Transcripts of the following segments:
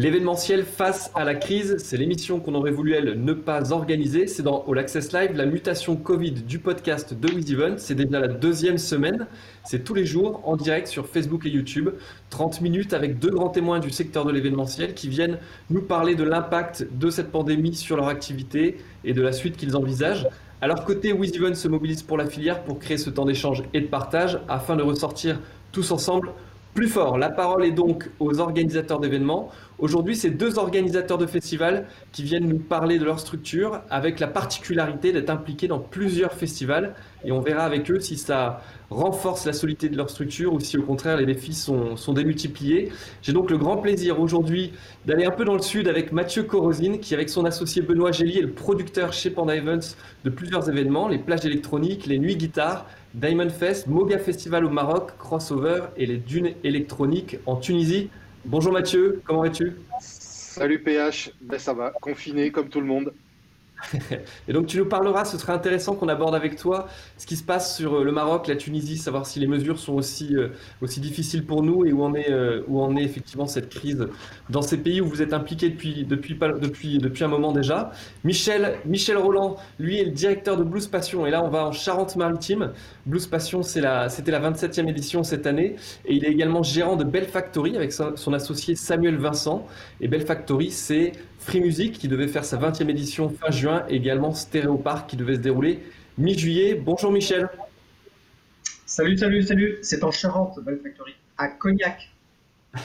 L'événementiel face à la crise, c'est l'émission qu'on aurait voulu elle ne pas organiser. C'est dans All Access Live, la mutation Covid du podcast de WizEvent. C'est déjà la deuxième semaine. C'est tous les jours en direct sur Facebook et YouTube. 30 minutes avec deux grands témoins du secteur de l'événementiel qui viennent nous parler de l'impact de cette pandémie sur leur activité et de la suite qu'ils envisagent. À leur côté, WizEvent se mobilise pour la filière pour créer ce temps d'échange et de partage afin de ressortir tous ensemble plus fort. La parole est donc aux organisateurs d'événements. Aujourd'hui, c'est deux organisateurs de festivals qui viennent nous parler de leur structure avec la particularité d'être impliqués dans plusieurs festivals. Et on verra avec eux si ça renforce la solidité de leur structure ou si au contraire les défis sont, démultipliés. J'ai donc le grand plaisir aujourd'hui d'aller un peu dans le sud avec Mathieu Corosine qui avec son associé Benoît Gély est le producteur chez Panda Events de plusieurs événements, les plages électroniques, les nuits guitare, Diamond Fest, Moga Festival au Maroc, Crossover et les dunes électroniques en Tunisie. Bonjour Mathieu, comment vas-tu? Salut PH, ben ça va, confiné comme tout le monde. Et donc tu nous parleras, ce serait intéressant qu'on aborde avec toi ce qui se passe sur euh, le Maroc, la Tunisie, savoir si les mesures sont aussi, euh, aussi difficiles pour nous et où en, est, euh, où en est effectivement cette crise dans ces pays où vous êtes impliqué depuis, depuis, depuis, depuis un moment déjà. Michel, Michel Roland, lui est le directeur de Blues Passion et là on va en Charente-Maritime. Blues Passion, c'était la, la 27e édition cette année et il est également gérant de Bell Factory avec son associé Samuel Vincent. Et Bell Factory, c'est Free Music qui devait faire sa 20e édition fin juin, et également Stéréo Park qui devait se dérouler mi-juillet. Bonjour Michel. Salut, salut, salut. C'est en Charente, Belle Factory, à Cognac.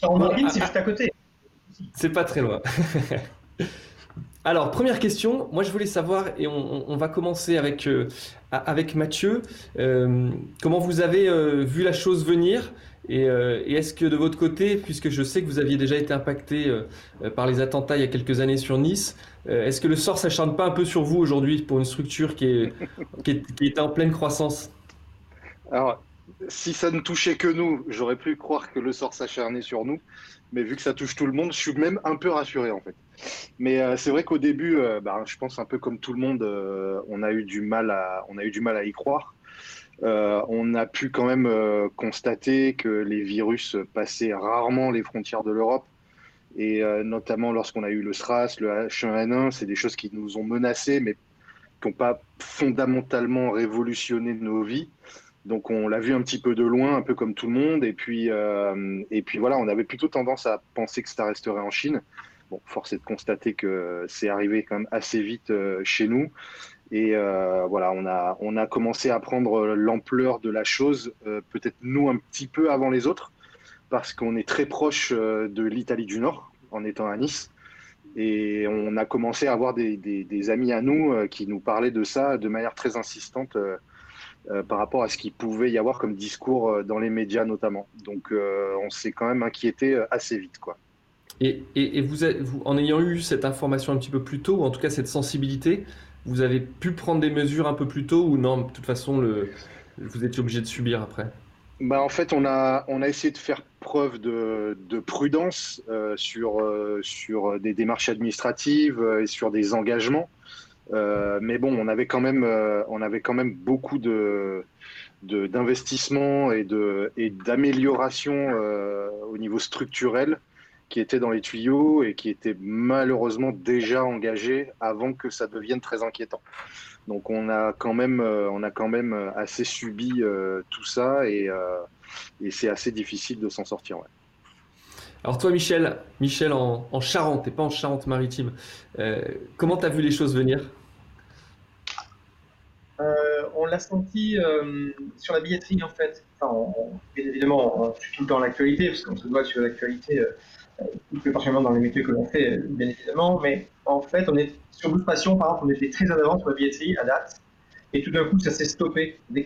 Charente-Maritime, c'est juste à côté. C'est pas très loin. Alors, première question, moi je voulais savoir, et on, va commencer avec, euh, avec Mathieu, euh, comment vous avez euh, vu la chose venir? Euh, et, est-ce que de votre côté, puisque je sais que vous aviez déjà été impacté euh, par les attentats il y a quelques années sur Nice, euh, est-ce que le sort s'acharne pas un peu sur vous aujourd'hui pour une structure qui est, qui est, en pleine croissance? Alors, si ça ne touchait que nous, j'aurais pu croire que le sort s'acharnait sur nous. Mais vu que ça touche tout le monde, je suis même un peu rassuré en fait. Mais c'est vrai qu'au début, bah, je pense un peu comme tout le monde, on a eu du mal à, on a eu du mal à y croire. Euh, on a pu quand même euh, constater que les virus passaient rarement les frontières de l'Europe. Et euh, notamment lorsqu'on a eu le SRAS, le H1N1, c'est des choses qui nous ont menacés, mais qui n'ont pas fondamentalement révolutionné nos vies. Donc on l'a vu un petit peu de loin, un peu comme tout le monde. Et puis, et puis voilà, on avait plutôt tendance à penser que ça resterait en Chine. Bon, force est de constater que c'est arrivé quand même assez vite chez nous. Et euh, voilà, on a, on a commencé à prendre l'ampleur de la chose, euh, peut-être nous un petit peu avant les autres, parce qu'on est très proche euh, de l'Italie du Nord, en étant à Nice. Et on a commencé à avoir des, des, amis à nous qui nous parlaient de ça de manière très insistante par rapport à ce qu'il pouvait y avoir comme discours dans les médias notamment. Donc on s'est quand même inquiété assez vite. quoi. Et, et, vous, en ayant eu cette information un petit peu plus tôt, ou en tout cas cette sensibilité, vous avez pu prendre des mesures un peu plus tôt ou non De toute façon, vous étiez obligé de subir après? Bah en fait, on a, essayé de faire preuve de, de prudence euh, sur, euh, sur des démarches administratives euh, et sur des engagements. mais bon, on avait quand même, beaucoup de, d'investissement et, de, et d'amélioration au niveau structurel qui était dans les tuyaux et qui était malheureusement déjà engagé avant que ça devienne très inquiétant. Donc on a quand même, euh, on a quand même assez subi euh, tout ça et, euh, et c'est assez difficile de s'en sortir. Ouais. Alors toi Michel, Michel en, en Charente et pas en Charente-Maritime, comment tu as vu les choses venir? On l'a senti sur la billetterie en fait. Enfin, bien évidemment, on tout dans l'actualité parce qu'on se doit sur l'actualité plus particulièrement dans les métiers que l'on fait, bien évidemment. Mais en fait, on est sur Blues Passion, par exemple, on était très en avant sur la billetterie à date. Et tout d'un coup, ça s'est stoppé. Dès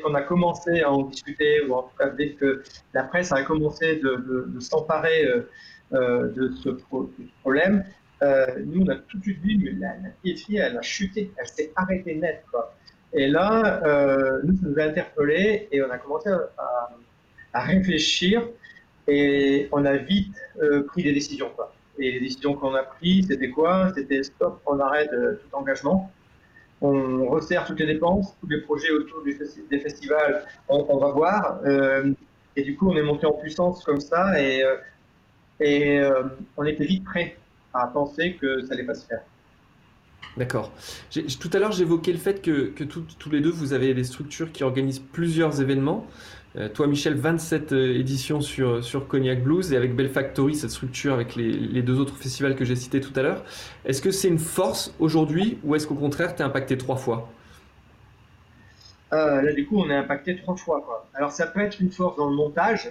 qu'on a, commencé à en discuter, ou en tout cas dès que la presse a commencé de, s'emparer euh, euh, de, ce problème, euh, nous, on a tout de suite vu, mais la, billetterie, elle a chuté, elle s'est arrêtée net. Quoi. Et là, nous, ça nous a interpellés et on a commencé à réfléchir et on a vite euh, pris des décisions. Et les décisions qu'on a prises, c'était quoi? C'était stop, on arrête euh, tout engagement. On resserre toutes les dépenses, tous les projets autour des festivals, on, va voir. Euh, Et du coup, on est monté en puissance comme ça et, et on était vite prêt à penser que ça allait pas se faire. D'accord. Tout à l'heure, j'évoquais le fait que, tous les deux, vous avez des structures qui organisent plusieurs événements. Euh, toi, Michel, 27 euh, éditions sur, Cognac Blues et avec Bell Factory, cette structure avec les, deux autres festivals que j'ai cités tout à l'heure. Est-ce que c'est une force aujourd'hui ou est-ce qu'au contraire, tu es impacté trois fois? Euh, Là, du coup, on est impacté trois fois. Alors, ça peut être une force dans le montage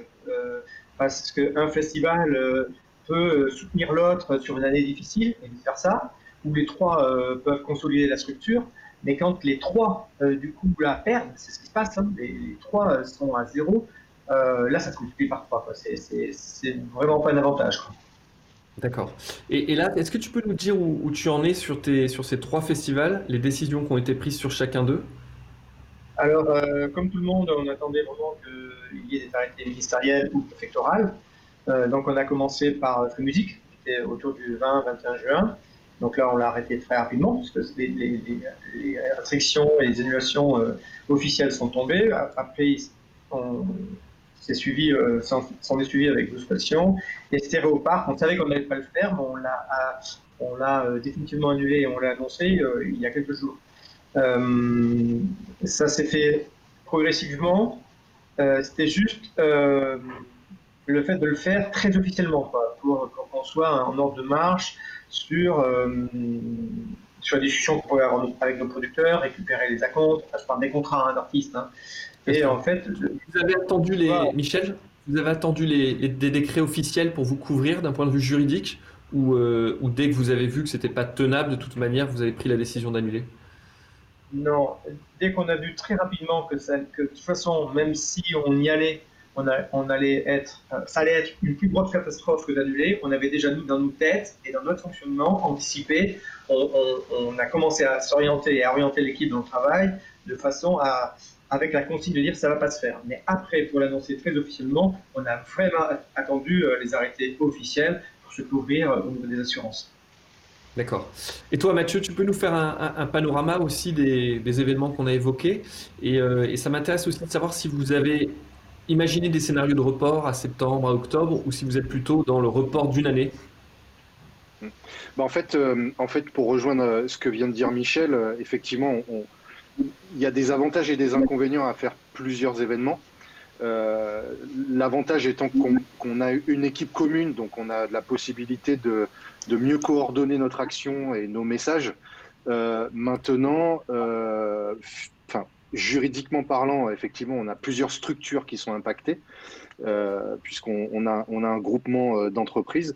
parce qu'un festival peut soutenir l'autre sur une année difficile et vice-versa, où les trois peuvent consolider la structure. Mais quand les trois, euh, du coup, la perdent, c'est ce qui se passe, hein, les, trois euh, sont à zéro, euh, là, ça se multiplie par trois. C'est vraiment pas un avantage. D'accord. Et, là, est-ce que tu peux nous dire où, tu en es sur, tes, sur ces trois festivals, les décisions qui ont été prises sur chacun d'eux? Alors, comme tout le monde, on attendait vraiment qu'il y ait des arrêtés ministériels ou préfectorales. donc, on a commencé par Free Music, qui était autour du 20-21 juin. Donc là, on l'a arrêté très rapidement, parce que les, restrictions et les annulations euh, officielles sont tombées. Après, on s'est suivi, euh, s'en est suivi avec 12 patients. Et Stéréoparc, on savait qu'on n'allait pas le faire, mais on l'a, l'a euh, définitivement annulé et on l'a annoncé il y a quelques jours. ça s'est fait progressivement. C'était juste le fait de le faire très officiellement, pour, pour qu'on soit en ordre de marche, sur, euh, sur la discussion qu'on pourrait avoir avec nos producteurs, récupérer les acomptes, je parle des contrats hein, d'artistes. Hein. Et en fait, vous avez attendu les Michel, vous avez attendu les, des décrets officiels pour vous couvrir d'un point de vue juridique, ou, euh, ou dès que vous avez vu que c'était pas tenable de toute manière, vous avez pris la décision d'annuler? Non, dès qu'on a vu très rapidement que, ça, que de toute façon, même si on y allait on, allait être, euh, ça allait être une plus grande catastrophe que d'annuler. On avait déjà nous dans nos têtes et dans notre fonctionnement anticipé. On, a commencé à s'orienter et à orienter l'équipe dans le travail de façon à, avec la consigne de dire ça va pas se faire. Mais après, pour l'annoncer très officiellement, on a vraiment attendu euh, les arrêtés officiels pour se couvrir euh, au niveau des assurances. D'accord. Et toi, Mathieu, tu peux nous faire un, panorama aussi des, événements qu'on a évoqués et ça m'intéresse aussi de savoir si vous avez imaginez des scénarios de report à septembre, à octobre, ou si vous êtes plutôt dans le report d'une année bah, en, fait, euh, en fait, pour rejoindre euh, ce que vient de dire Michel, euh, effectivement, il y a des avantages et des inconvénients à faire plusieurs événements. L'avantage étant qu'on a une équipe commune, donc on a la possibilité de, de mieux coordonner notre action et nos messages. maintenant, juridiquement parlant, effectivement, on a plusieurs structures qui sont impactées, euh, puisqu'on a, un groupement euh, d'entreprises.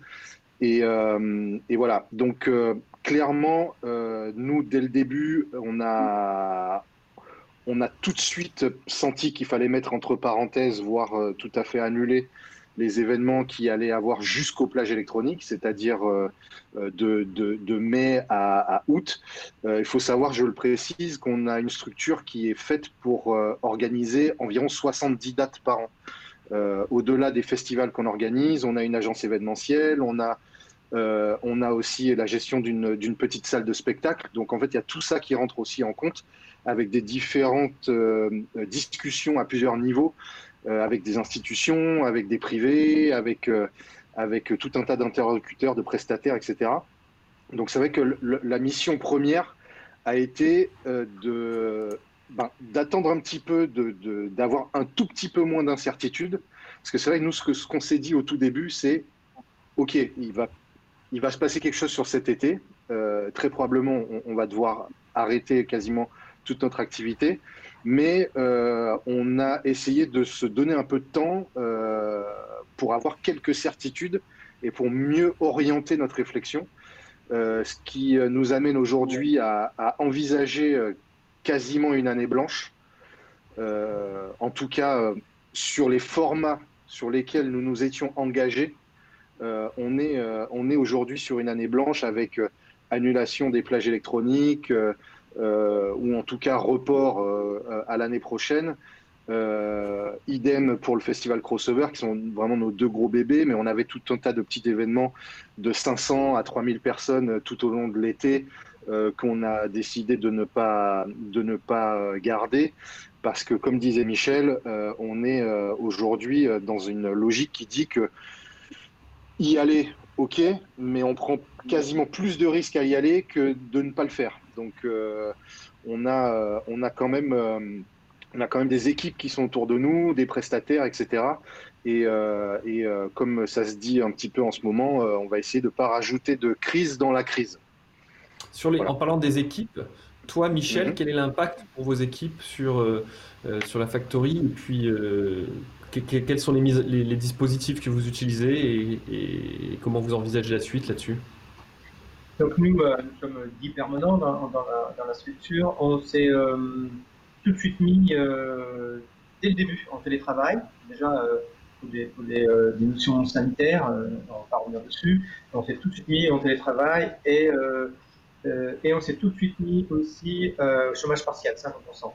Et, euh, et, voilà, donc clairement, nous, dès le début, on a tout de suite senti qu'il fallait mettre entre parenthèses, voire tout à fait annuler les événements qui allaient avoir jusqu'au plage électronique, c'est-à-dire euh, euh, de, mai à, août. Euh, il faut savoir, je le précise, qu'on a une structure qui est faite pour organiser environ 70 dates par an. Au-delà des festivals qu'on organise, on a une agence événementielle, on a, aussi la gestion d'une petite salle de spectacle. Donc en fait, il y a tout ça qui rentre aussi en compte avec des différentes discussions à plusieurs niveaux avec des institutions, avec des privés, avec, euh, avec tout un tas d'interlocuteurs, de prestataires, etc. Donc c'est vrai que la mission première a été euh, de ben, d'attendre un petit peu, d'avoir de, un tout petit peu moins d'incertitude. Parce que c'est vrai que nous, ce qu'on ce qu'on s'est dit au tout début, c'est OK, il va, il va se passer quelque chose sur cet été. très probablement, on, va devoir arrêter quasiment toute notre activité mais euh, on a essayé de se donner un peu de temps euh, pour avoir quelques certitudes et pour mieux orienter notre réflexion, euh, ce qui nous amène aujourd'hui à, envisager quasiment une année blanche, en tout cas sur les formats sur lesquels nous nous étions engagés. on est, on est aujourd'hui sur une année blanche avec annulation des plages électroniques, ou en tout cas report euh, à l'année prochaine. Euh, idem pour le festival Crossover, qui sont vraiment nos deux gros bébés, mais on avait tout un tas de petits événements de 500 à 3000 personnes tout au long de l'été, qu'on a décidé de ne pas, de ne pas garder parce que, comme disait Michel, on est aujourd'hui dans une logique qui dit que y aller, ok, mais on prend quasiment plus de risques à y aller que de ne pas le faire. Donc, on, a, on, a quand même, on a quand même des équipes qui sont autour de nous, des prestataires, etc. Et, euh, euh, comme ça se dit un petit peu en ce moment, euh, on va essayer de ne pas rajouter de crise dans la crise. Sur les, En parlant des équipes, toi, Michel, mhm. quel est l'impact pour vos équipes sur, sur la factory Et puis, quels sont les, les, dispositifs que vous utilisez et, comment vous envisagez la suite là-dessus? Donc, nous, nous sommes 10 permanents dans, la, structure. On s'est tout de suite mis dès le début en télétravail. Déjà, pour des, euh, notions sanitaires, euh, on va revenir dessus. On s'est tout de suite mis en télétravail et, euh, et on s'est tout de suite mis aussi au chômage partiel, 50%.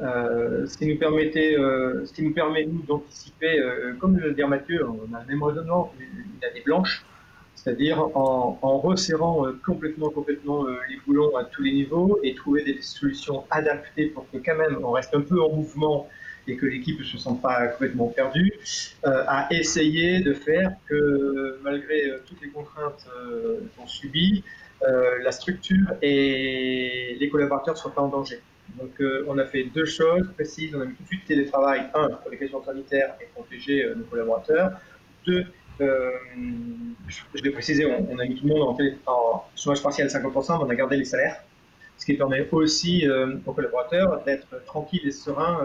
ce qui nous permettait, ce qui nous permet nous d'anticiper, comme le dire Mathieu, on a le même raisonnement, une année blanche, c'est-à-dire en, resserrant complètement, complètement les boulons à tous les niveaux et trouver des solutions adaptées pour que quand même on reste un peu en mouvement et que l'équipe ne se sent pas complètement perdue, euh, à essayer de faire que malgré euh, toutes les contraintes euh, qu'on subit, la structure et les collaborateurs ne soient pas en danger. Donc on a fait deux choses précises. On a mis tout de suite télétravail, un, pour les questions sanitaires et protéger nos collaborateurs. Deux, je, l'ai précisé, on, a mis tout le monde en, en chômage partiel à 50%, mais on a gardé les salaires, ce qui permet aussi aux collaborateurs d'être tranquilles et sereins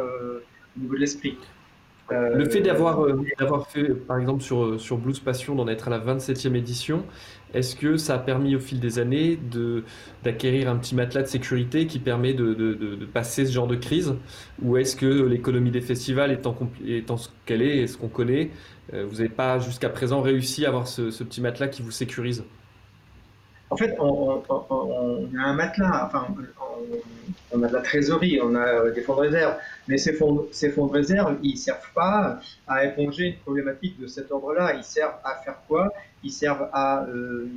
niveau de l'esprit. le fait d'avoir euh, d'avoir fait, par exemple, sur, sur Blues Passion, d'en être à la 27e édition, est-ce que ça a permis au fil des années d'acquérir un petit matelas de sécurité qui permet de, passer ce genre de crise? Ou est-ce que l'économie des festivals étant, ce qu'elle est et ce qu'on connaît, euh, vous n'avez pas jusqu'à présent réussi à avoir ce petit matelas qui vous sécurise? En fait, on, a un matelas, enfin, on, a de la trésorerie, on a euh, des fonds de réserve, mais ces fonds, ces fonds de réserve, ils ne servent pas à éponger une problématique de cet ordre-là. Ils servent à faire quoi? Ils servent à, euh,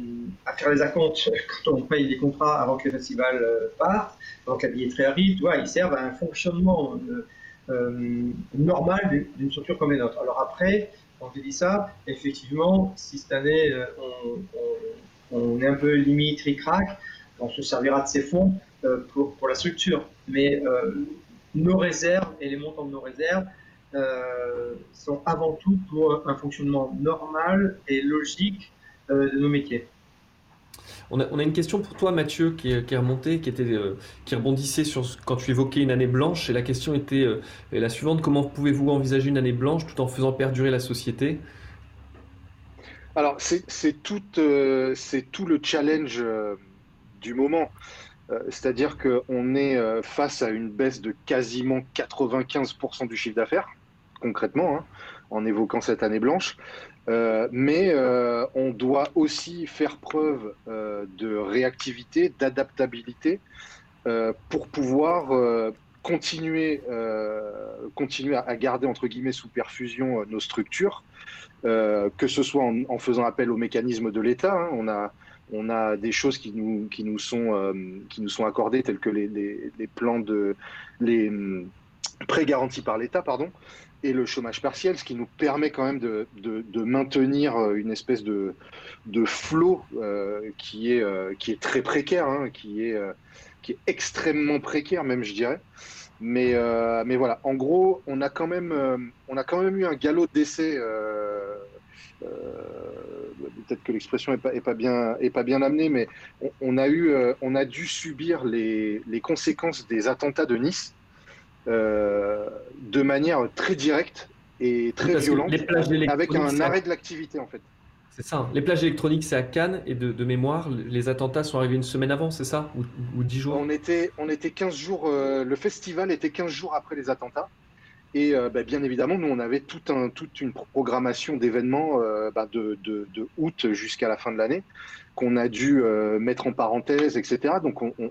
à, faire les acomptes quand on paye les contrats avant que le festival euh, parte, avant que la billetterie arrive. Tu vois, ils servent à un fonctionnement normal d'une structure comme les nôtres. Alors après, quand je dis ça, effectivement, si cette année on on est un peu limite, ric-rac, on se servira de ces fonds euh, pour, la structure. Mais euh, nos réserves et les montants de nos réserves euh, sont avant tout pour un fonctionnement normal et logique de nos métiers. On a, une question pour toi, Mathieu, qui est remontée, qui, était, qui rebondissait sur quand tu évoquais une année blanche. Et la question était la suivante comment pouvez-vous envisager une année blanche tout en faisant perdurer la société? Alors, c'est tout, euh, tout, le challenge euh, du moment. Euh, c'est-à-dire qu'on est face à une baisse de quasiment 95% du chiffre d'affaires, concrètement, hein, en évoquant cette année blanche. mais on doit aussi faire preuve de réactivité, d'adaptabilité pour pouvoir continuer, continuer à garder, entre guillemets, sous perfusion nos structures euh, que ce soit en, faisant appel aux mécanismes de l'État. Hein. on, a, on a des choses qui nous, qui nous, sont, euh, qui nous sont accordées, telles que les, les, plans de. les hum, prêts garantis par l'État, pardon, et le chômage partiel, ce qui nous permet quand même de, de, maintenir euh, une espèce de, de flot qui, est, qui est très précaire, hein, qui, est, qui est extrêmement précaire même, je dirais. Mais, euh, mais voilà, en gros, on a quand même, euh, on a quand même eu un galop d'essai. Euh, peut-être que l'expression n'est pas, est pas, bien, est pas bien amenée, mais on, a, eu, on a dû subir les, les, conséquences des attentats de Nice de manière très directe et très violente, avec un arrêt de l'activité en fait. C'est ça. Les plages électroniques, c'est à Cannes. Et de, mémoire, les attentats sont arrivés une semaine avant, c'est ça ou, dix jours on était, on était 15 jours. Euh, le festival était 15 jours après les attentats. Et euh, bah, bien évidemment, nous, on avait tout un, toute une programmation d'événements euh, bah, de, de, août jusqu'à la fin de l'année qu'on a dû mettre en parenthèse, etc. Donc, on, on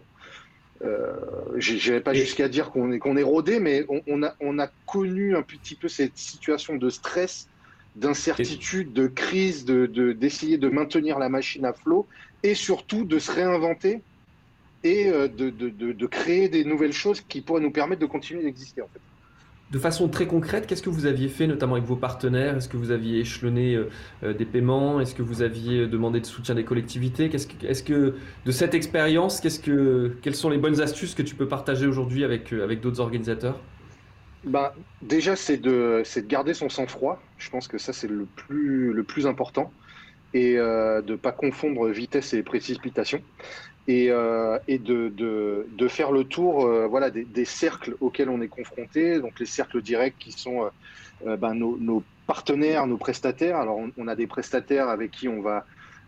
pas jusqu'à dire qu'on est, qu'on est rodé, mais on, a, on a connu un petit peu cette situation de stress d'incertitude, de crise, d'essayer de, de, maintenir la machine à flot et surtout de se réinventer et de, de, de, créer des nouvelles choses qui pourraient nous permettre de continuer d'exister en fait. De façon très concrète, qu'est-ce que vous aviez fait, notamment avec vos partenaires? Est-ce que vous aviez échelonné euh, euh, des paiements? Est-ce que vous aviez demandé de soutien des collectivités? Est-ce que, est que, de cette expérience, qu'est-ce que, quelles sont les bonnes astuces que tu peux partager aujourd'hui avec, euh, avec d'autres organisateurs? Bah, Déjà, c'est de, de garder son sang-froid. Je pense que ça, c'est le plus, le plus important. Et de ne pas confondre vitesse et précipitation et, euh, et de, de, de, faire le tour euh, voilà, des, cercles auxquels on est confronté, donc les cercles directs qui sont euh, ben, nos, nos, partenaires, nos prestataires. Alors on, a des prestataires avec qui on va,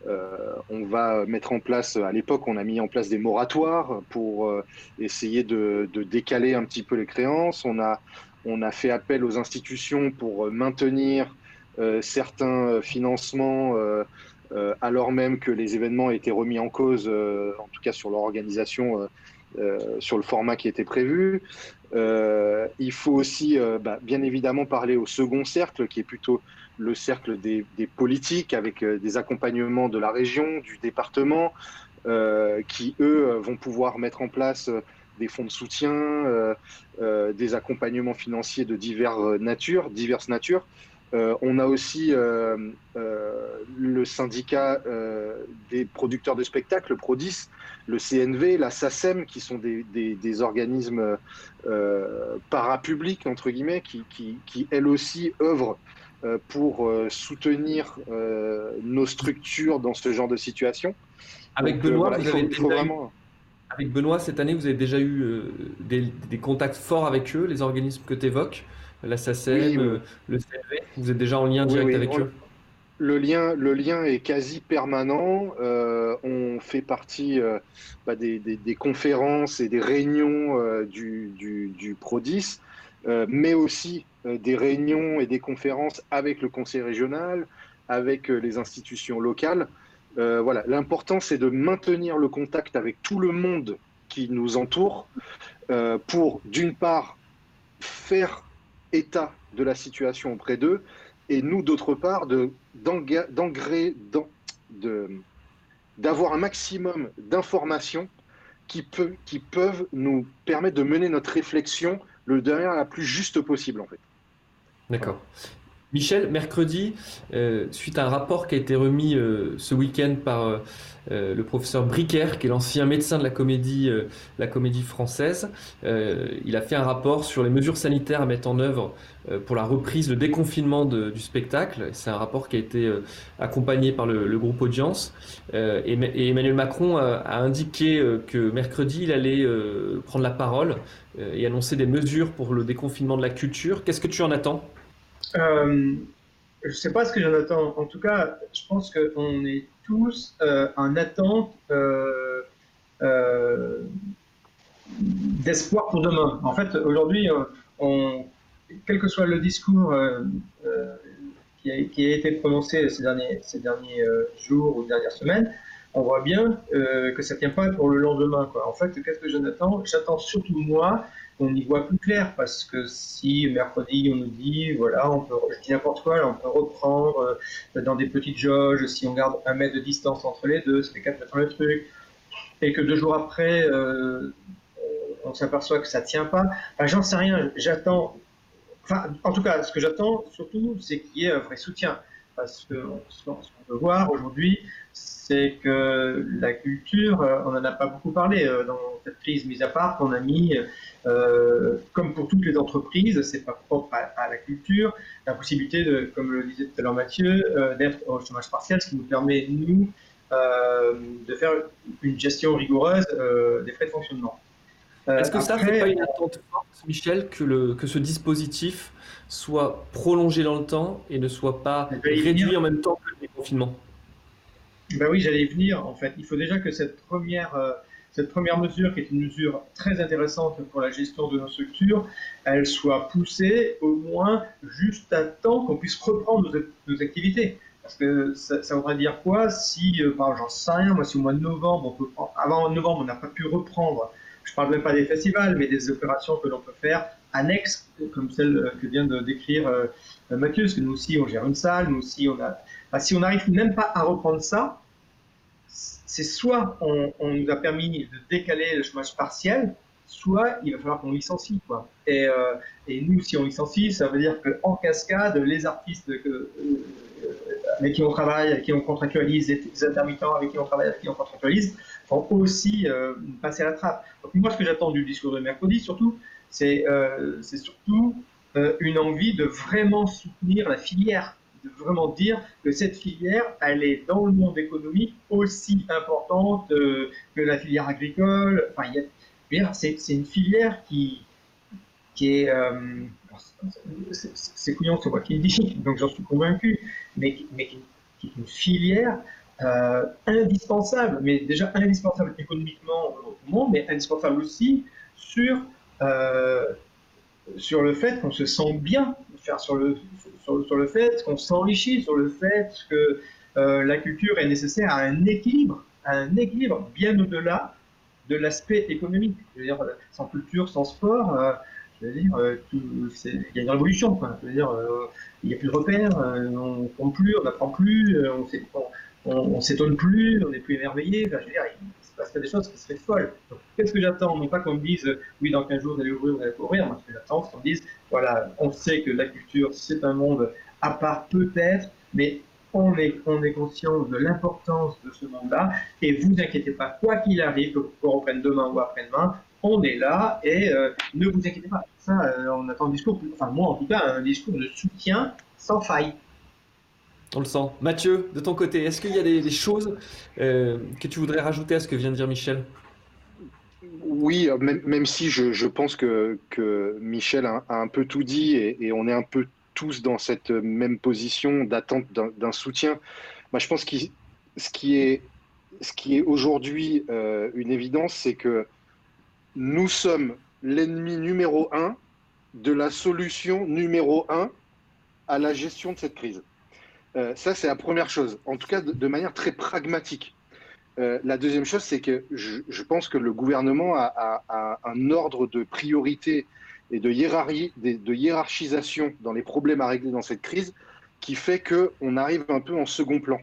on va mettre en place, à l'époque on a mis en place des moratoires pour essayer de, décaler un petit peu les créances. On a, on a fait appel aux institutions pour maintenir certains financements euh, alors même que les événements étaient remis en cause, euh, en tout cas sur leur organisation, euh, sur le format qui était prévu. il faut aussi, bah, bien évidemment, parler au second cercle, qui est plutôt le cercle des, politiques, avec des accompagnements de la région, du département, qui, eux, vont pouvoir mettre en place des fonds de soutien, des accompagnements financiers de diverses natures, diverses natures. Euh, on a aussi euh, euh, le syndicat des producteurs de spectacles, le PRODIS, le CNV, la SACEM, qui sont des, organismes parapublics, entre guillemets, qui, elles aussi œuvrent pour soutenir nos structures dans ce genre de situation. Avec Benoît, Avec Benoît, cette année, vous avez déjà eu des, des, contacts forts avec eux, les organismes que tu évoques la SACEM, euh, le CNV Vous êtes déjà en lien direct avec eux le lien, le lien est quasi permanent. Euh, on fait partie euh, bah, des, conférences et des réunions du, du, PRODIS, mais aussi des réunions et des conférences avec le conseil régional, avec les institutions locales. voilà, l'important c'est de maintenir le contact avec tout le monde qui nous entoure pour, d'une part, faire état de la situation auprès d'eux, et nous, d'autre part, d'avoir un maximum d'informations qui, qui peuvent nous permettre de mener notre réflexion le dernier la plus juste possible, en fait. D'accord. Michel, mercredi, euh, suite à un rapport qui a été remis euh, ce week-end par euh, le professeur Bricker, qui est l'ancien médecin de la comédie, la comédie française, il a fait un rapport sur les mesures sanitaires à mettre en œuvre pour la reprise, le déconfinement du spectacle. C'est un rapport qui a été accompagné par le, groupe Audience. Et, Emmanuel Macron a, a indiqué que mercredi, il allait prendre la parole et annoncer des mesures pour le déconfinement de la culture. Qu'est-ce que tu en attends? Euh, je ne sais pas ce que j'en attends. En tout cas, je pense qu'on est tous euh, en attente euh, d'espoir pour demain. En fait, aujourd'hui, quel que soit le discours qui a, été prononcé ces derniers, ces derniers jours ou dernières semaines, on voit bien que ça ne tient pas pour le lendemain. Quoi. En fait, qu'est-ce que j'en attends J'attends surtout moi on y voit plus clair parce que si mercredi on nous dit voilà on peut je dis n'importe quoi on peut reprendre euh, dans des petites jauges si on garde un mètre de distance entre les deux ça fait 4 mètres le truc et que deux jours après euh, on s'aperçoit que ça tient pas j'en sais rien j'attends enfin en tout cas ce que j'attends surtout c'est qu'il y ait un vrai soutien parce que ce qu'on peut voir aujourd'hui c'est que la culture, euh, on n'en a pas beaucoup parlé dans cette crise, mise à part qu'on a mis euh, comme pour toutes les entreprises, c'est pas propre à, la culture, la possibilité de, comme le disait tout à l'heure Mathieu, euh, d'être au chômage partiel, ce qui nous permet, nous, euh, de faire une gestion rigoureuse des frais de fonctionnement. Est-ce que ça fait pas une attente forte, Michel, que, le, que ce dispositif soit prolongé dans le temps et ne soit pas réduit en même temps que le confinement ben oui, j'allais venir. En fait, il faut déjà que cette première cette première mesure, qui est une mesure très intéressante pour la gestion de nos structures, elle soit poussée au moins juste à temps qu'on puisse reprendre nos, activités. Parce que ça, voudrait dire quoi si, euh, j'en sais rien, moi, si au mois de novembre, on peut, avant novembre, on n'a pas pu reprendre, je ne parle même pas des festivals, mais des opérations que l'on peut faire annexes, comme celle que vient de décrire euh, Mathieu, parce que nous aussi, on gère une salle, nous aussi, on a. si on n'arrive même pas à reprendre ça, c'est soit on, nous a permis de décaler le chômage partiel, soit il va falloir qu'on licencie. Quoi. Et, euh, nous, si on licencie, ça veut dire qu'en cascade, les artistes euh, avec qui on travaille, avec qui on contractualise, les intermittents avec qui on travaille, avec qui on contractualise, vont aussi euh, passer à la trappe. Donc moi, ce que j'attends du discours de mercredi, surtout, c'est surtout une envie de vraiment soutenir la filière de vraiment dire que cette filière, elle est dans le monde économique aussi importante que la filière agricole. Enfin, c'est, une filière qui, qui est. Euh, c'est couillon, c'est moi qui le dis, donc j'en suis convaincu, mais, mais qui, est une filière euh, indispensable, mais déjà indispensable économiquement au monde, mais indispensable aussi sur, euh, sur le fait qu'on se sent bien, sur le, sur, le fait qu'on s'enrichit, sur le fait que la culture est nécessaire à un équilibre, à un équilibre bien au-delà de l'aspect économique. Je veux dire, sans culture, sans sport, euh, euh, il y a une révolution. Je veux dire, euh, il n'y a plus de repères, on ne compte plus, on n'apprend plus, on ne s'étonne plus, on n'est plus émerveillé. Enfin, je veux dire, il se passe des choses qui seraient folles. Qu'est-ce que j'attends? Non pas qu'on me dise, oui, dans 15 jours, vous allez ouvrir, vous allez ouvrir. Moi, ce que j'attends, c'est qu'on me dise, voilà, on sait que la culture, c'est un monde à part peut-être, mais on est, on est conscient de l'importance de ce monde-là, et vous inquiétez pas, quoi qu'il arrive, vous reprenne demain ou après-demain, on est là, et euh, ne vous inquiétez pas. Ça, euh, on attend un discours, enfin moi en tout cas, un discours de soutien sans faille. On le sent. Mathieu, de ton côté, est-ce qu'il y a des, choses euh, que tu voudrais rajouter à ce que vient de dire Michel? Oui, même, si je, pense que, Michel a, un peu tout dit et, on est un peu tous dans cette même position d'attente d'un soutien. Moi, je pense que ce qui est, ce qui est aujourd'hui euh, une évidence, c'est que nous sommes l'ennemi numéro un de la solution numéro un à la gestion de cette crise. Euh, ça, c'est la première chose, en tout cas de, manière très pragmatique. Euh, la deuxième chose, c'est que je, pense que le gouvernement a, un ordre de priorité et de, hiérarchisation dans les problèmes à régler dans cette crise qui fait qu'on arrive un peu en second plan.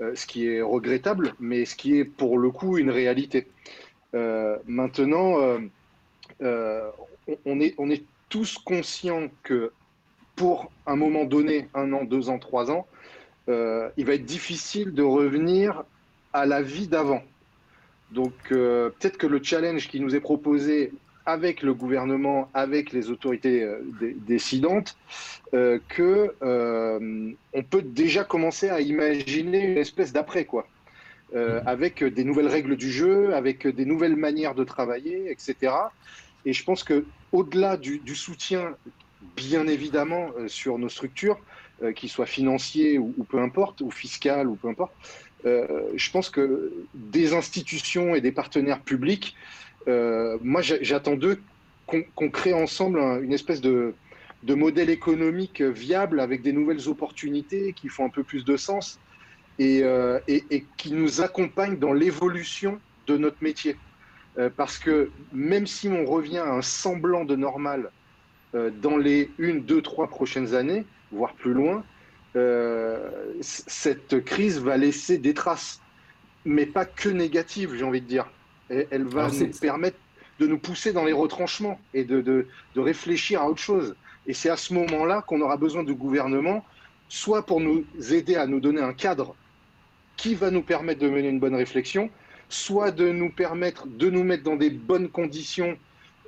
Euh, ce qui est regrettable, mais ce qui est pour le coup une réalité. Maintenant, on est tous conscients que pour un moment donné, un an, deux ans, trois ans, il va être difficile de revenir à la vie d'avant. Donc peut-être que le challenge qui nous est proposé avec le gouvernement, avec les autorités euh, décidantes, euh, que euh, on peut déjà commencer à imaginer une espèce d'après quoi, euh, mhm. avec des nouvelles règles du jeu, avec des nouvelles manières de travailler, etc. Et je pense que au-delà du, du, soutien, bien évidemment, sur nos structures, qu'ils soient financiers ou, ou, peu importe, ou fiscales ou peu importe, je pense que des institutions et des partenaires publics euh, moi, j'attends d'eux qu'on crée ensemble une espèce de, modèle économique viable avec des nouvelles opportunités qui font un peu plus de sens euh, et, qui nous accompagnent dans l'évolution de notre métier. Euh, parce que même si on revient à un semblant de normal dans les une, deux, trois prochaines années, voire plus loin, cette crise va laisser des traces, mais pas que négatives, j'ai envie de dire elle va nous permettre de nous pousser dans les retranchements et de, de, réfléchir à autre chose. Et c'est à ce moment-là qu'on aura besoin du gouvernement, soit pour nous aider à nous donner un cadre qui va nous permettre de mener une bonne réflexion, soit de nous permettre de nous mettre dans des bonnes conditions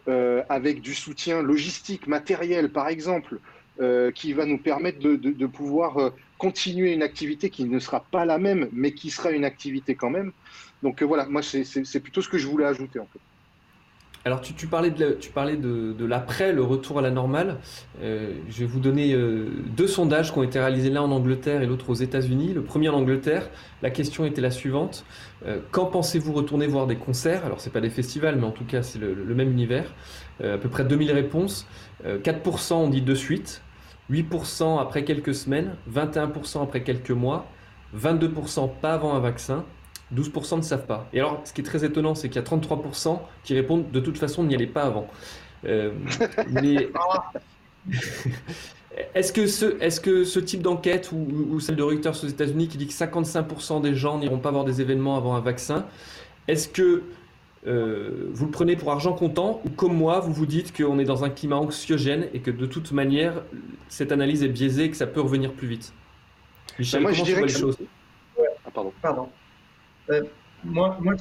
euh, avec du soutien logistique, matériel par exemple, euh, qui va nous permettre de, pouvoir euh, continuer une activité qui ne sera pas la même, mais qui sera une activité quand même. Donc euh, voilà, moi c'est plutôt ce que je voulais ajouter en fait. Alors tu, parlais de, l'après, le retour à la normale. Je vais vous donner deux sondages qui ont été réalisés l'un en Angleterre et l'autre aux États-Unis. Le premier en Angleterre, la question était la suivante quand pensez-vous retourner voir des concerts? Alors c'est pas des festivals, mais en tout cas c'est le, même univers. à peu près 2000 réponses. 4% ont dit de suite, 8% après quelques semaines, 21% après quelques mois, 22% pas avant un vaccin 12% ne savent pas. Et alors, ce qui est très étonnant, c'est qu'il y a 33% qui répondent de toute façon, n'y allait pas avant. Euh, mais Est-ce que, ce, est que ce type d'enquête ou, celle de Reuters aux États-Unis qui dit que 55% des gens n'iront pas voir des événements avant un vaccin, est-ce que euh, vous le prenez pour argent comptant ou comme moi, vous vous dites qu'on est dans un climat anxiogène et que de toute manière, cette analyse est biaisée et que ça peut revenir plus vite Michel, moi, comment je dirais que les choses ah, Pardon. pardon. Euh, moi, moi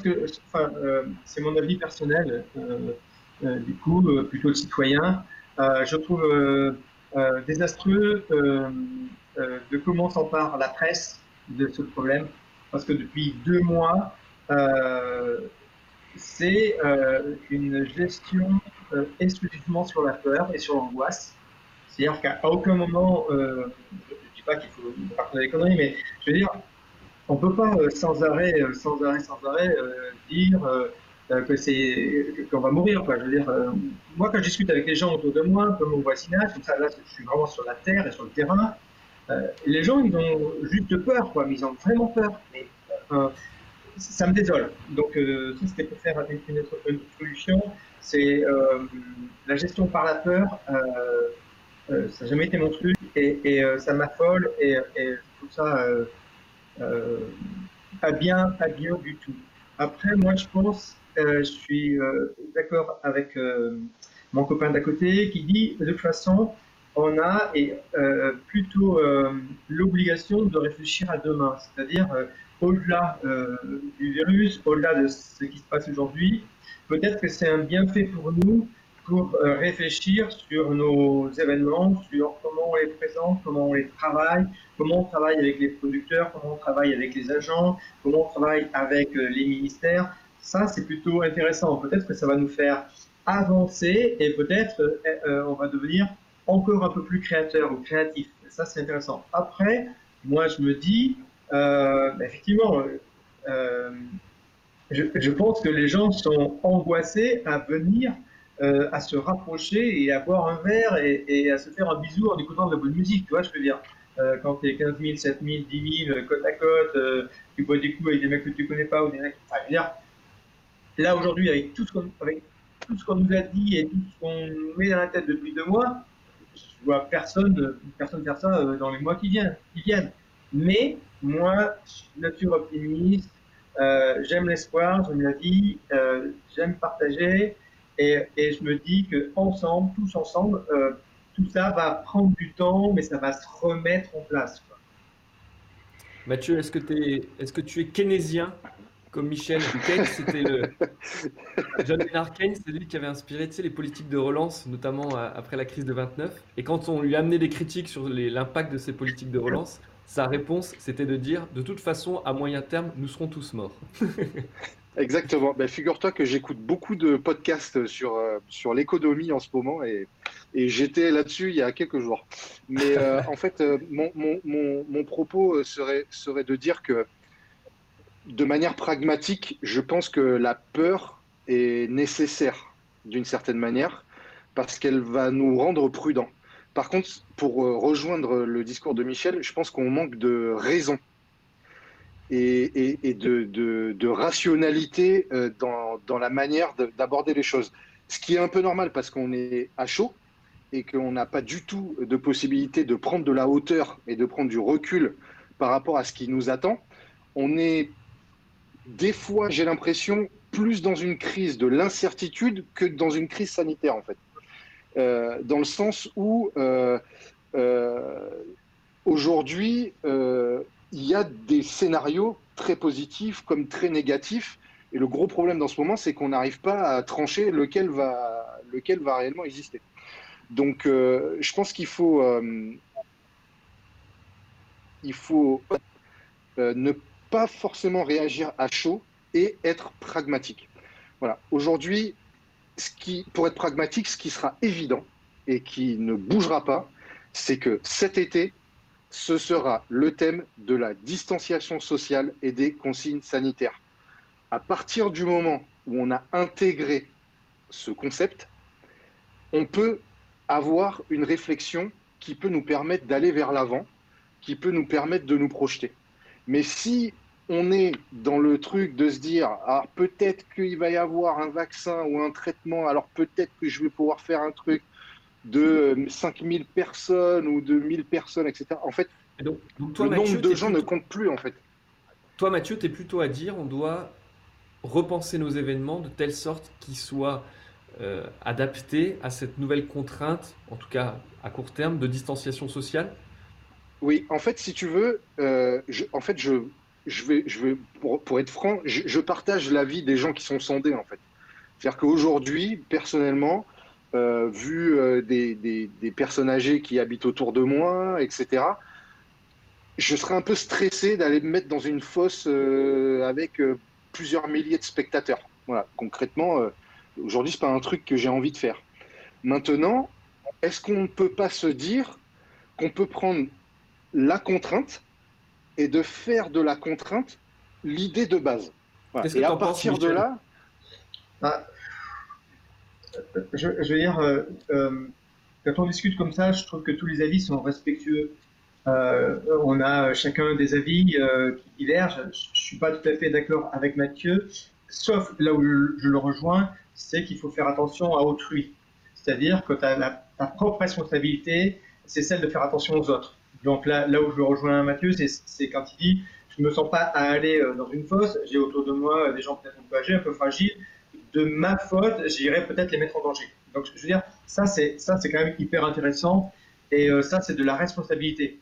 enfin, euh, c'est mon avis personnel, du coup, plutôt citoyen. je trouve désastreux de comment s'empare la presse de ce problème, parce que depuis deux mois, c'est euh, une gestion euh, exclusivement sur la peur et sur l'angoisse. C'est-à-dire qu'à aucun moment, euh, je ne dis pas qu'il faut partir des conneries, mais je veux dire, on ne peut pas sans arrêt, sans arrêt, sans arrêt dire que c'est qu'on va mourir. Quoi. Je veux dire, moi, quand je discute avec les gens autour de moi, comme mon voisinage, tout ça, là, je suis vraiment sur la terre et sur le terrain. les gens, ils ont juste peur, quoi, mais ils ont vraiment peur. Mais, ça me désole. Donc, euh, ça, c'était pour faire une, autre, solution. C'est euh, la gestion par la peur. Euh, ça n'a jamais été mon truc et, ça m'affole et, et, je trouve ça pas bien, pas bien du tout. Après, moi, je pense, je suis d'accord avec mon copain d'à côté qui dit de toute façon, on a et, plutôt l'obligation de réfléchir à demain, c'est-à-dire au-delà euh, du virus, au-delà de ce qui se passe aujourd'hui, peut-être que c'est un bienfait pour nous pour euh, réfléchir sur nos événements, sur comment on les présente, comment on les travaille, comment on travaille avec les producteurs, comment on travaille avec les agents, comment on travaille avec euh, les ministères. Ça, c'est plutôt intéressant. Peut-être que ça va nous faire avancer et peut-être on va devenir encore un peu plus créateur ou créatif. Ça, c'est intéressant. Après, moi, je me dis, euh, effectivement, euh, je, pense que les gens sont angoissés à venir, euh, à se rapprocher et à boire un verre et, à se faire un bisou en écoutant de la bonne musique. Tu vois, je veux dire, quand tu es 15 000, 7 000, 10 000, côte à côte, tu bois des coups avec des mecs que tu connais pas ou des mecs. Enfin, je veux dire, là aujourd'hui, avec tout ce qu'on avec tout ce qu'on nous a dit et tout ce qu'on met dans la tête depuis deux mois, je vois personne, personne faire ça dans les mois qui viennent. Qui viennent. Mais moi, je suis nature optimiste, euh, j'aime l'espoir, j'aime la vie, euh, j'aime partager, et, je me dis que ensemble, tous ensemble, euh, tout ça va prendre du temps, mais ça va se remettre en place. Mathieu, est-ce que, es, est-ce que tu es keynésien comme Michel Keynes, c'était le John Maynard Keynes, c'est lui qui avait inspiré les politiques de relance, notamment après la crise de 29. Et quand on lui a amené des critiques sur l'impact de ces politiques de relance, sa réponse, c'était de dire, de toute façon, à moyen terme, nous serons tous morts. Exactement. Ben, Figure-toi que j'écoute beaucoup de podcasts sur, euh, sur l'économie en ce moment et, et j'étais là-dessus il y a quelques jours. Mais euh, en fait, euh, mon, mon, mon, mon, propos serait, serait de dire que de manière pragmatique, je pense que la peur est nécessaire d'une certaine manière parce qu'elle va nous rendre prudents. Par contre, pour euh, rejoindre le discours de Michel, je pense qu'on manque de raison et, de, rationalité euh, dans, la manière d'aborder les choses. Ce qui est un peu normal parce qu'on est à chaud et qu'on n'a pas du tout de possibilité de prendre de la hauteur et de prendre du recul par rapport à ce qui nous attend. On est des fois, j'ai l'impression, plus dans une crise de l'incertitude que dans une crise sanitaire en fait. Euh, dans le sens où euh, euh, aujourd'hui, il y a des scénarios très positifs comme très négatifs. Et le gros problème dans ce moment, c'est qu'on n'arrive pas à trancher lequel va, lequel va réellement exister. Donc, je pense qu'il faut, il faut ne pas forcément réagir à chaud et être pragmatique. Voilà. Aujourd'hui, ce qui, pour être pragmatique, ce qui sera évident et qui ne bougera pas, c'est que cet été, ce sera le thème de la distanciation sociale et des consignes sanitaires. À partir du moment où on a intégré ce concept, on peut avoir une réflexion qui peut nous permettre d'aller vers l'avant, qui peut nous permettre de nous projeter. Mais si on est dans le truc de se dire ah, peut-être qu'il va y avoir un vaccin ou un traitement, alors peut-être que je vais pouvoir faire un truc. de 5000 personnes ou de 1000 personnes, etc. En fait, donc, toi, le nombre de gens ne compte plus, en fait. Toi, Mathieu, tu es plutôt à dire on doit repenser nos événements de telle sorte qu'ils soient euh, adaptés à cette nouvelle contrainte, en tout cas à court terme, de distanciation sociale? Oui, en fait, si tu veux, euh, en fait, je, je vais, je vais pour, être franc, je, partage l'avis des gens qui sont sondés, en fait. C'est-à-dire qu'aujourd'hui, personnellement, euh, vu euh, des, des, des, personnes âgées qui habitent autour de moi, etc., je serais un peu stressé d'aller me mettre dans une fosse euh, avec plusieurs milliers de spectateurs. Voilà, concrètement, aujourd'hui, ce n'est pas un truc que j'ai envie de faire. Maintenant, est-ce qu'on ne peut pas se dire qu'on peut prendre la contrainte et de faire de la contrainte l'idée de base Et à partir de là, ah, je, veux dire, euh, euh, quand on discute comme ça, je trouve que tous les avis sont respectueux. Euh, on a chacun des avis qui divergent. Je ne suis pas tout à fait d'accord avec Mathieu, sauf là où je, le rejoins, c'est qu'il faut faire attention à autrui. C'est-à-dire que ta, ta propre responsabilité, c'est celle de faire attention aux autres. Donc là, où je rejoins Mathieu, c'est quand il dit je ne me sens pas à aller dans une fosse, j'ai autour de moi des gens peut-être un peu âgés, un peu fragiles, de ma faute, j'irais peut-être les mettre en danger. Donc, je veux dire, ça, c'est, quand même hyper intéressant. Et euh, ça, c'est de la responsabilité,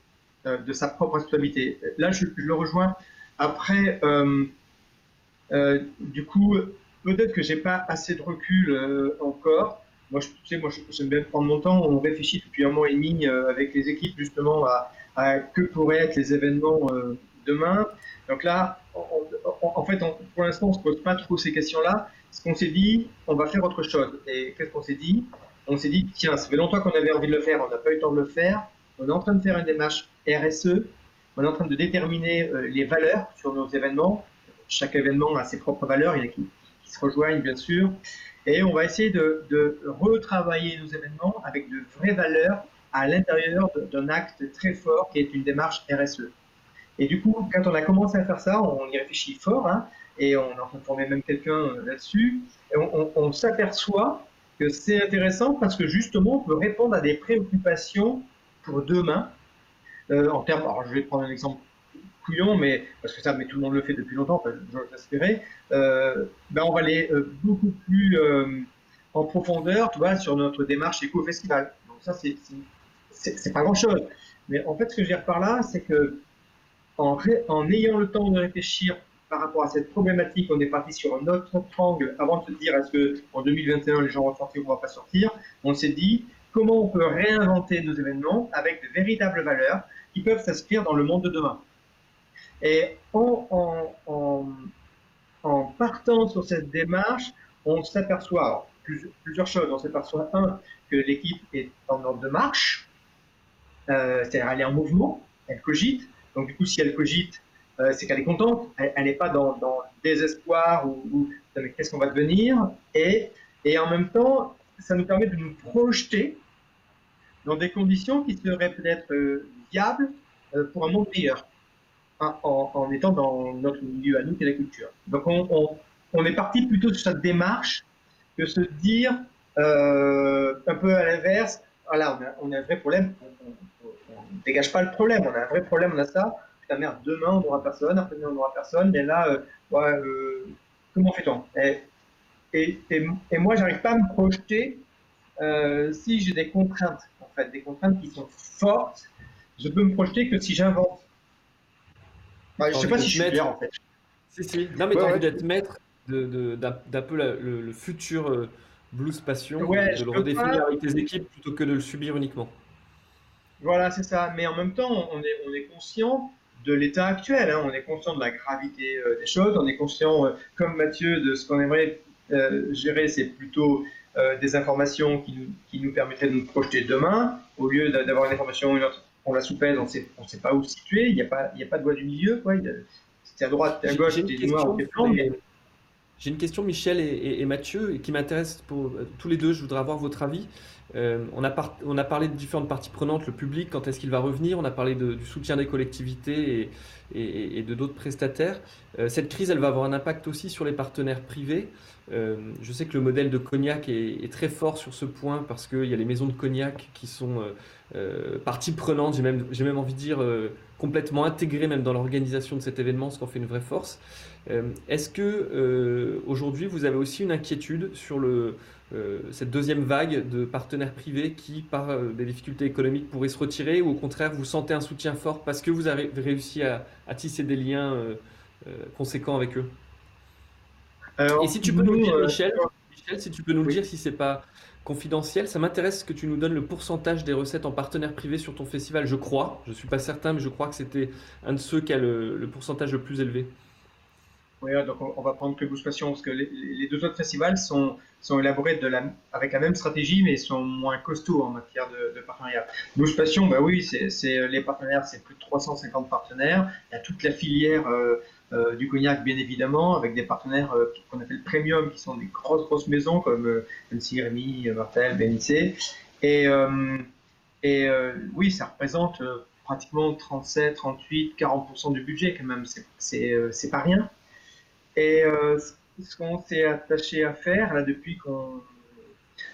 euh, de sa propre responsabilité. Là, je, le rejoins. Après, euh, du coup, peut-être que j'ai pas assez de recul encore. Moi, je, tu sais, moi, j'aime bien prendre mon temps. On réfléchit depuis un mois et demi avec les équipes, justement, à, à que pourraient être les événements demain. Donc là, en fait, pour l'instant, on ne se pose pas trop ces questions-là. Ce qu'on s'est dit, on va faire autre chose. Et qu'est-ce qu'on s'est dit? On s'est dit, tiens, ça fait longtemps qu'on avait envie de le faire, on n'a pas eu le temps de le faire. On est en train de faire une démarche RSE. On est en train de déterminer euh, les valeurs sur nos événements. Chaque événement a ses propres valeurs, il y a qui, se rejoignent, bien sûr. Et on va essayer de, retravailler nos événements avec de vraies valeurs à l'intérieur d'un acte très fort qui est une démarche RSE. Et du coup, quand on a commencé à faire ça, on y réfléchit fort, hein, et on en former même quelqu'un euh, là-dessus, on, s'aperçoit que c'est intéressant parce que justement, on peut répondre à des préoccupations pour demain, euh, en termes, alors je vais prendre un exemple couillon, mais parce que ça, mais tout le monde le fait depuis longtemps, enfin, j'espérais, euh, ben on va aller euh, beaucoup plus en profondeur, tu vois, sur notre démarche éco-festival. Donc ça, c'est, pas grand-chose. Mais en fait, ce que je veux dire par là, c'est que en, en ayant le temps de réfléchir par rapport à cette problématique, on est parti sur un autre angle avant de se dire est-ce que en 2021 les gens vont sortir ou vont pas sortir. On s'est dit comment on peut réinventer nos événements avec de véritables valeurs qui peuvent s'inscrire dans le monde de demain. Et en, partant sur cette démarche, on s'aperçoit plusieurs choses. On s'aperçoit un que l'équipe est en ordre de marche, euh, c'est-à-dire elle est en mouvement, elle cogite. Donc du coup, si elle cogite, euh, c'est qu'elle est contente, elle n'est pas dans, dans, désespoir ou, qu'est-ce qu'on va devenir? Et, en même temps, ça nous permet de nous projeter dans des conditions qui seraient peut-être euh, viables pour un monde meilleur, en, étant dans notre milieu à nous, qui est la culture. Donc on, est parti plutôt sur cette démarche que se dire un peu à l'inverse, voilà, on a, on a, un vrai problème, on ne dégage pas le problème, on a un vrai problème, on a ça, ta mère, demain on n'aura personne, après-demain on n'aura personne, mais là, euh, euh, comment fait-on? Et, et, et, moi, j'arrive pas à me projeter euh, si j'ai des contraintes, en fait, des contraintes qui sont fortes, je peux me projeter que si j'invente. Je je sais pas si je suis clair, en fait. Si, si. Non, mais tu as envie d'être maître d'un peu le, futur Blues Passion, de le redéfinir avec tes équipes plutôt que de le subir uniquement. Voilà, c'est ça. Mais en même temps, on est, on est conscient de l'état actuel. Hein. On est conscient de la gravité euh, des choses, on est conscient, euh, comme Mathieu, de ce qu'on aimerait euh, gérer, c'est plutôt des informations qui nous, qui nous, permettraient de nous projeter demain, au lieu d'avoir une information, une autre, on la soupèse, on sait, ne sait pas où se situer, il n'y a, pas, a pas de voie du milieu, quoi. C'est à droite, à gauche, c'est noir, c'est blanc. J'ai une question, Michel et, Mathieu, qui m'intéresse pour tous les deux. Je voudrais avoir votre avis. Euh, on, a parlé de différentes parties prenantes, le public, quand est-ce qu'il va revenir, on a parlé du soutien des collectivités et, de d'autres prestataires. Euh, cette crise, elle va avoir un impact aussi sur les partenaires privés. Euh, je sais que le modèle de Cognac est, très fort sur ce point parce qu'il y a les maisons de Cognac qui sont partie prenante, j'ai même, même, envie de dire complètement intégrées même dans l'organisation de cet événement, ce qui en fait une vraie force. Est-ce que aujourd'hui vous avez aussi une inquiétude sur le, euh, cette deuxième vague de partenaires privés qui, par euh, des difficultés économiques, pourraient se retirer ou au contraire, vous sentez un soutien fort parce que vous avez réussi à, tisser des liens euh, conséquents avec eux? Et si tu peux nous, dire, Michel, Michel, si tu peux nous le dire si c'est pas confidentiel, ça m'intéresse que tu nous donnes le pourcentage des recettes en partenaire privé sur ton festival. Je crois, je ne suis pas certain, mais je crois que c'était un de ceux qui a le pourcentage le plus élevé. Donc on, va prendre que Blues Passion, parce que les, deux autres festivals sont, sont élaborés de la, avec la même stratégie, mais sont moins costauds en matière de, partenariat. Blues Passion, bah oui, c'est les partenaires, c'est plus de 350 partenaires. Il y a toute la filière euh, euh, du cognac, bien évidemment, avec des partenaires euh, qu'on appelle premium, qui sont des grosses, grosses maisons comme euh, MC, Martel, Bénissé. Et, et oui, ça représente pratiquement 37, 38, 40% du budget quand même. C'est pas rien. Et euh, ce qu'on s'est attaché à faire, là, depuis qu'on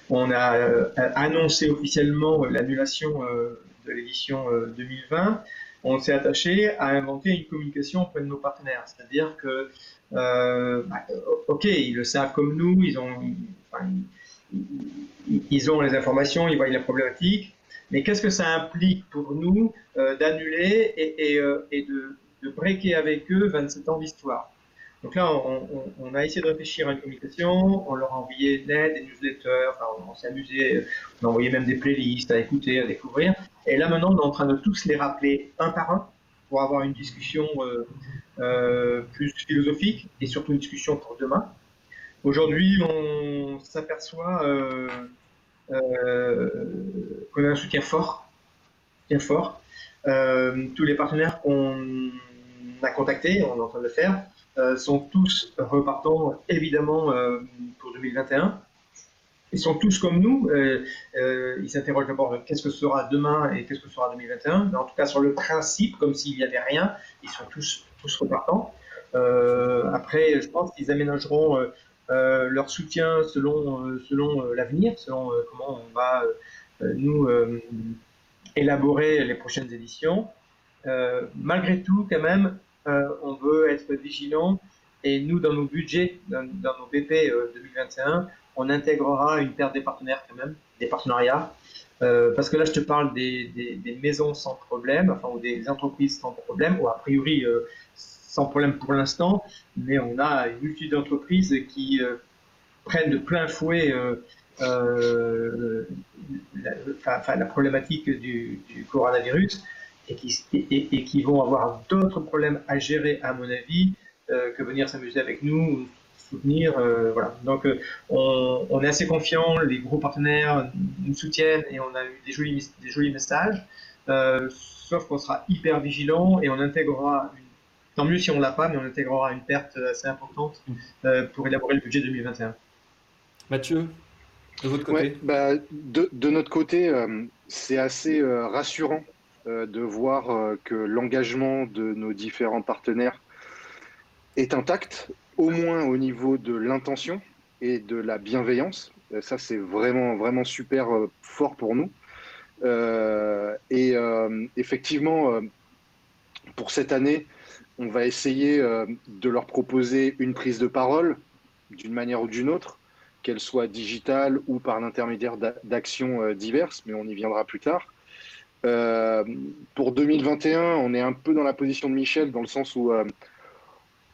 on a euh, annoncé officiellement l'annulation euh, de l'édition 2020, on s'est attaché à inventer une communication auprès de nos partenaires. C'est-à-dire que, bah, ok, ils le savent comme nous, ils ont, ils, ont les informations, ils voient la problématique, mais qu'est-ce que ça implique pour nous d'annuler et de, de breaker avec eux 27 ans d'histoire? Donc là, on, a essayé de réfléchir à une communication, on leur a envoyé de l'aide, des newsletters, on, s'est amusé, on a envoyé même des playlists à écouter, à découvrir. Et là maintenant, on est en train de tous les rappeler un par un pour avoir une discussion euh, euh, plus philosophique et surtout une discussion pour demain. Aujourd'hui, on s'aperçoit euh, qu'on a un soutien fort, bien fort. tous les partenaires qu'on a contactés, on est en train de le faire, sont tous repartants évidemment euh, pour 2021. Ils sont tous comme nous. Euh, ils s'interrogent d'abord qu'est-ce que sera demain et qu'est-ce que sera 2021. Mais en tout cas, sur le principe, comme s'il n'y avait rien, ils sont tous, tous repartants. après, je pense qu'ils aménageront leur soutien selon, selon l'avenir, selon comment on va nous élaborer les prochaines éditions. malgré tout, quand même, euh, on veut être vigilant. Et nous, dans nos budgets, dans, nos BP 2021, euh, on intégrera une paire des partenaires quand même, des partenariats. Euh, parce que là, je te parle des, maisons sans problème, enfin, ou des entreprises sans problème, ou a priori sans problème pour l'instant, mais on a une multitude d'entreprises qui prennent de plein fouet la, problématique du coronavirus et qui, et, qui vont avoir d'autres problèmes à gérer, à mon avis, euh, que venir s'amuser avec nous, soutenir. Euh, voilà. Donc, euh, on, est assez confiant, les gros partenaires nous soutiennent et on a eu des jolis, des jolis messages. sauf qu'on sera hyper vigilant et on intégrera tant mieux si on l'a pas, mais on intégrera une perte assez importante pour élaborer le budget 2021. Mathieu, de votre côté? Bah, de, de, notre côté, c'est assez rassurant euh, de voir euh, que l'engagement de nos différents partenaires est intact, au moins au niveau de l'intention et de la bienveillance. Euh, ça, c'est vraiment, vraiment super fort pour nous. et effectivement, pour cette année, on va essayer de leur proposer une prise de parole d'une manière ou d'une autre, qu'elle soit digitale ou par l'intermédiaire d'actions diverses, mais on y viendra plus tard. Euh, pour 2021, on est un peu dans la position de Michel, dans le sens où euh,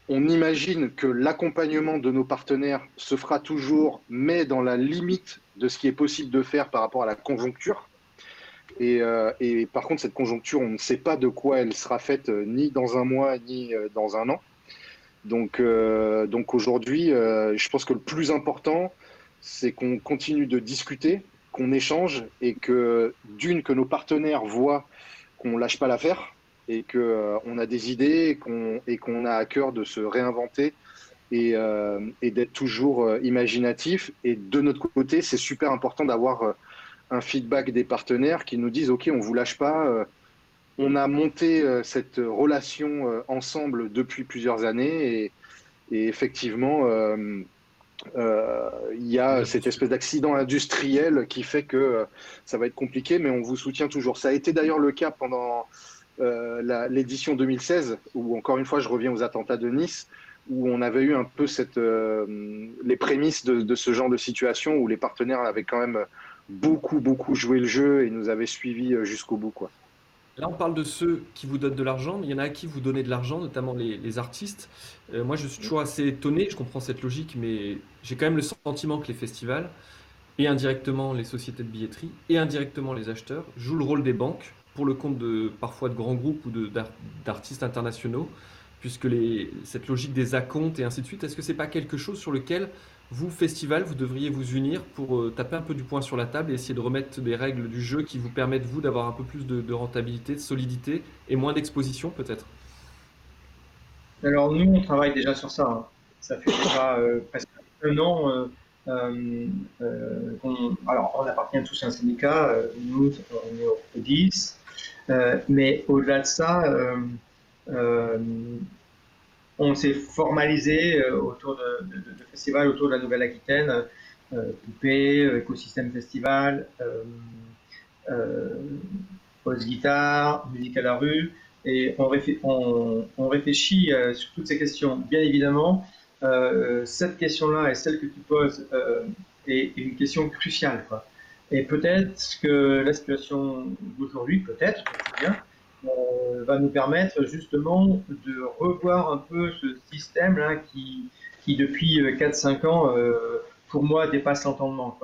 on imagine que l'accompagnement de nos partenaires se fera toujours, mais dans la limite de ce qui est possible de faire par rapport à la conjoncture. Et, euh, et par contre, cette conjoncture, on ne sait pas de quoi elle sera faite ni dans un mois, ni dans un an. Donc, donc aujourd'hui, je pense que le plus important, c'est qu'on continue de discuter, qu'on échange et que d'une que nos partenaires voient qu'on lâche pas l'affaire et que euh, on a des idées et qu'on a à cœur de se réinventer et, euh, et d'être toujours euh, imaginatif et de notre côté c'est super important d'avoir un feedback des partenaires qui nous disent OK, on vous lâche pas. on a monté cette relation ensemble depuis plusieurs années et effectivement, il y a cette espèce d'accident industriel qui fait que ça va être compliqué, mais on vous soutient toujours. Ça a été d'ailleurs le cas pendant l'édition 2016, où encore une fois, je reviens aux attentats de Nice où on avait eu un peu cette, euh, les prémices de, ce genre de situation où les partenaires avaient quand même beaucoup, beaucoup joué le jeu et nous avaient suivis euh, jusqu'au bout. Quoi. Là, on parle de ceux qui vous donnent de l'argent, mais il y en a à qui vous donnez de l'argent, notamment les, artistes. Euh, moi, je suis toujours assez étonné, je comprends cette logique, mais j'ai quand même le sentiment que les festivals, et indirectement les sociétés de billetterie, et indirectement les acheteurs, jouent le rôle des banques pour le compte de parfois de grands groupes ou d'artistes internationaux puisque cette logique des acomptes et ainsi de suite, est-ce que c'est pas quelque chose sur lequel vous, festival, vous devriez vous unir pour euh, taper un peu du poing sur la table et essayer de remettre des règles du jeu qui vous permettent, vous, d'avoir un peu plus de, rentabilité, de solidité et moins d'exposition, peut-être? Alors, nous, on travaille déjà sur ça. Hein. Ça fait déjà euh, presque un an. Euh, alors, on appartient tous à un syndicat. nous, on est au 10. mais au-delà de ça, on s'est formalisé euh, autour de, de, de, festivals autour de la Nouvelle-Aquitaine, euh, Poupée, Écosystème Festival, Pause Guitare, Musique à la rue, et on, on, réfléchit sur toutes ces questions. Bien évidemment, cette question-là et celle que tu poses est, une question cruciale. Quoi. Et peut-être que la situation d'aujourd'hui, peut-être, bien, euh, va nous permettre justement de revoir un peu ce système là qui, qui depuis 4-5 euh, ans, euh, pour moi, dépasse l'entendement,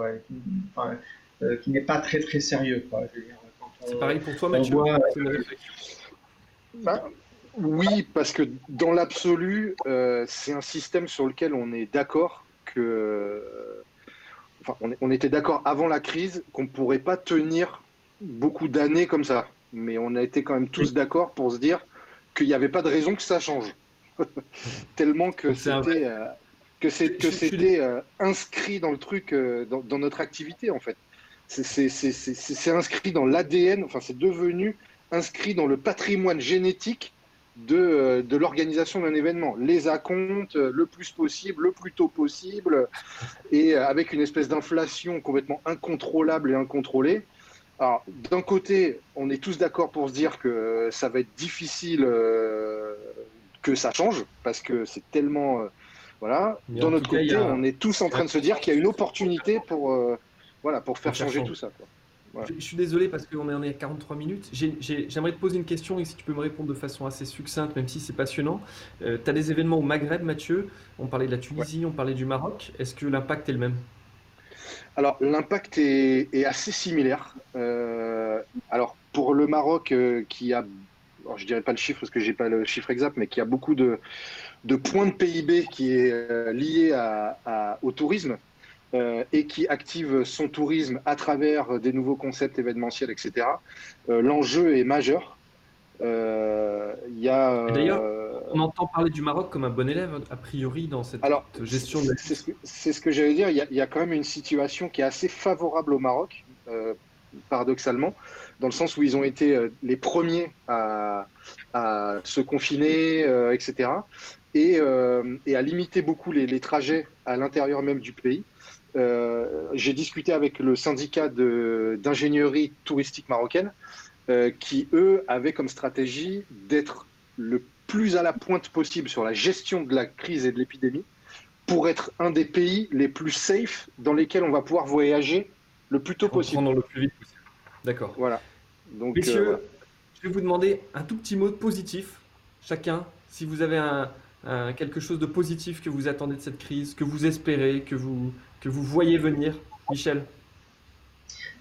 qui, n'est pas très très sérieux. C'est pareil pour toi, Mathieu. Bah, oui, parce que dans l'absolu, c'est un système sur lequel on est d'accord que. Enfin, on, on était d'accord avant la crise qu'on ne pourrait pas tenir beaucoup d'années comme ça mais on a été quand même tous d'accord pour se dire qu'il n'y avait pas de raison que ça change. Tellement que c'était euh, que c'était euh, inscrit dans le truc, euh, dans, notre activité en fait. C'est inscrit dans l'ADN, enfin c'est devenu inscrit dans le patrimoine génétique de, de l'organisation d'un événement. Les acomptes le plus possible, le plus tôt possible, et avec une espèce d'inflation complètement incontrôlable et incontrôlée. Alors, d'un côté, on est tous d'accord pour se dire que ça va être difficile euh, que ça change, parce que c'est tellement. Euh, voilà. D'un autre côté, on est tous en train de se dire qu'il y a une opportunité pour, euh, voilà, pour faire changer tout ça. Je, suis désolé parce qu'on est à 43 minutes. J'aimerais te poser une question et si tu peux me répondre de façon assez succincte, même si c'est passionnant. tu as des événements au Maghreb, Mathieu? On parlait de la Tunisie, on parlait du Maroc. Est-ce que l'impact est le même? Alors, l'impact est, assez similaire. Euh, alors, pour le Maroc, euh, qui a, je dirais pas le chiffre parce que j'ai pas le chiffre exact, mais qui a beaucoup de, points de PIB qui est euh, lié au tourisme et qui active son tourisme à travers des nouveaux concepts événementiels, etc. L'enjeu est majeur. Il y a. D'ailleurs, on entend parler du Maroc comme un bon élève, a priori, dans cette gestion de C'est ce que, j'allais dire. Il y, a, quand même une situation qui est assez favorable au Maroc, euh, paradoxalement, dans le sens où ils ont été euh, les premiers à, se confiner, euh, etc. Et, à limiter beaucoup les, trajets à l'intérieur même du pays. J'ai discuté avec le syndicat d'ingénierie touristique marocaine, qui, eux, avaient comme stratégie d'être le plus à la pointe possible sur la gestion de la crise et de l'épidémie pour être un des pays les plus safe dans lesquels on va pouvoir voyager le plus tôt possible. le plus vite possible. D'accord. Voilà. Donc, Messieurs, euh, je vais vous demander un tout petit mot de positif, chacun, si vous avez un, quelque chose de positif que vous attendez de cette crise, que vous espérez, que vous, que vous voyez venir. Michel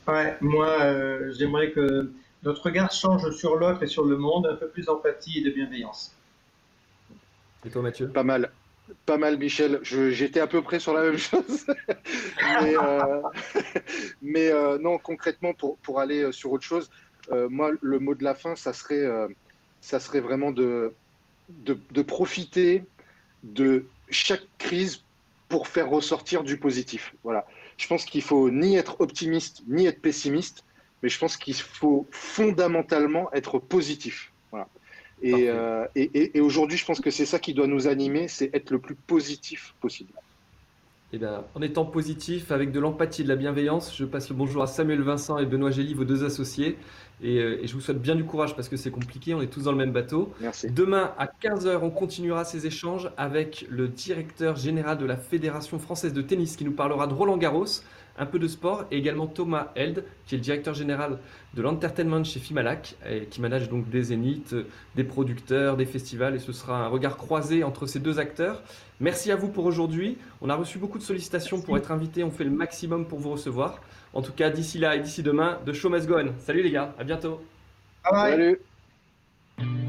Ouais, moi, euh, j'aimerais que notre regard change sur l'autre et sur le monde, un peu plus d'empathie et de bienveillance. Et toi, Mathieu? Pas mal. Pas mal, Michel. J'étais à peu près sur la même chose. mais, euh, euh, non, concrètement, pour, pour, aller euh, sur autre chose, moi, le mot de la fin, ça serait, ça serait vraiment de, de, de, profiter de chaque crise pour faire ressortir du positif. Voilà. Je pense qu'il faut ni être optimiste ni être pessimiste, mais je pense qu'il faut fondamentalement être positif. Voilà. Et, euh, et, et aujourd'hui, je pense que c'est ça qui doit nous animer, c'est être le plus positif possible. Eh bien, en étant positif, avec de l'empathie et de la bienveillance, je passe le bonjour à Samuel Vincent et Benoît Gély, vos deux associés. Euh, et, je vous souhaite bien du courage parce que c'est compliqué, on est tous dans le même bateau. Merci. Demain à 15h, on continuera ces échanges avec le directeur général de la Fédération française de tennis qui nous parlera de Roland Garros, un peu de sport, et également Thomas Held, qui est le directeur général de l'entertainment chez Fimalac, et qui manage donc des zéniths, des producteurs, des festivals, et ce sera un regard croisé entre ces deux acteurs. Merci à vous pour aujourd'hui. On a reçu beaucoup de sollicitations pour être invité, on fait le maximum pour vous recevoir. En tout cas, d'ici là et d'ici demain, de show must go on. Salut les gars, à bientôt. Bye bye. Salut.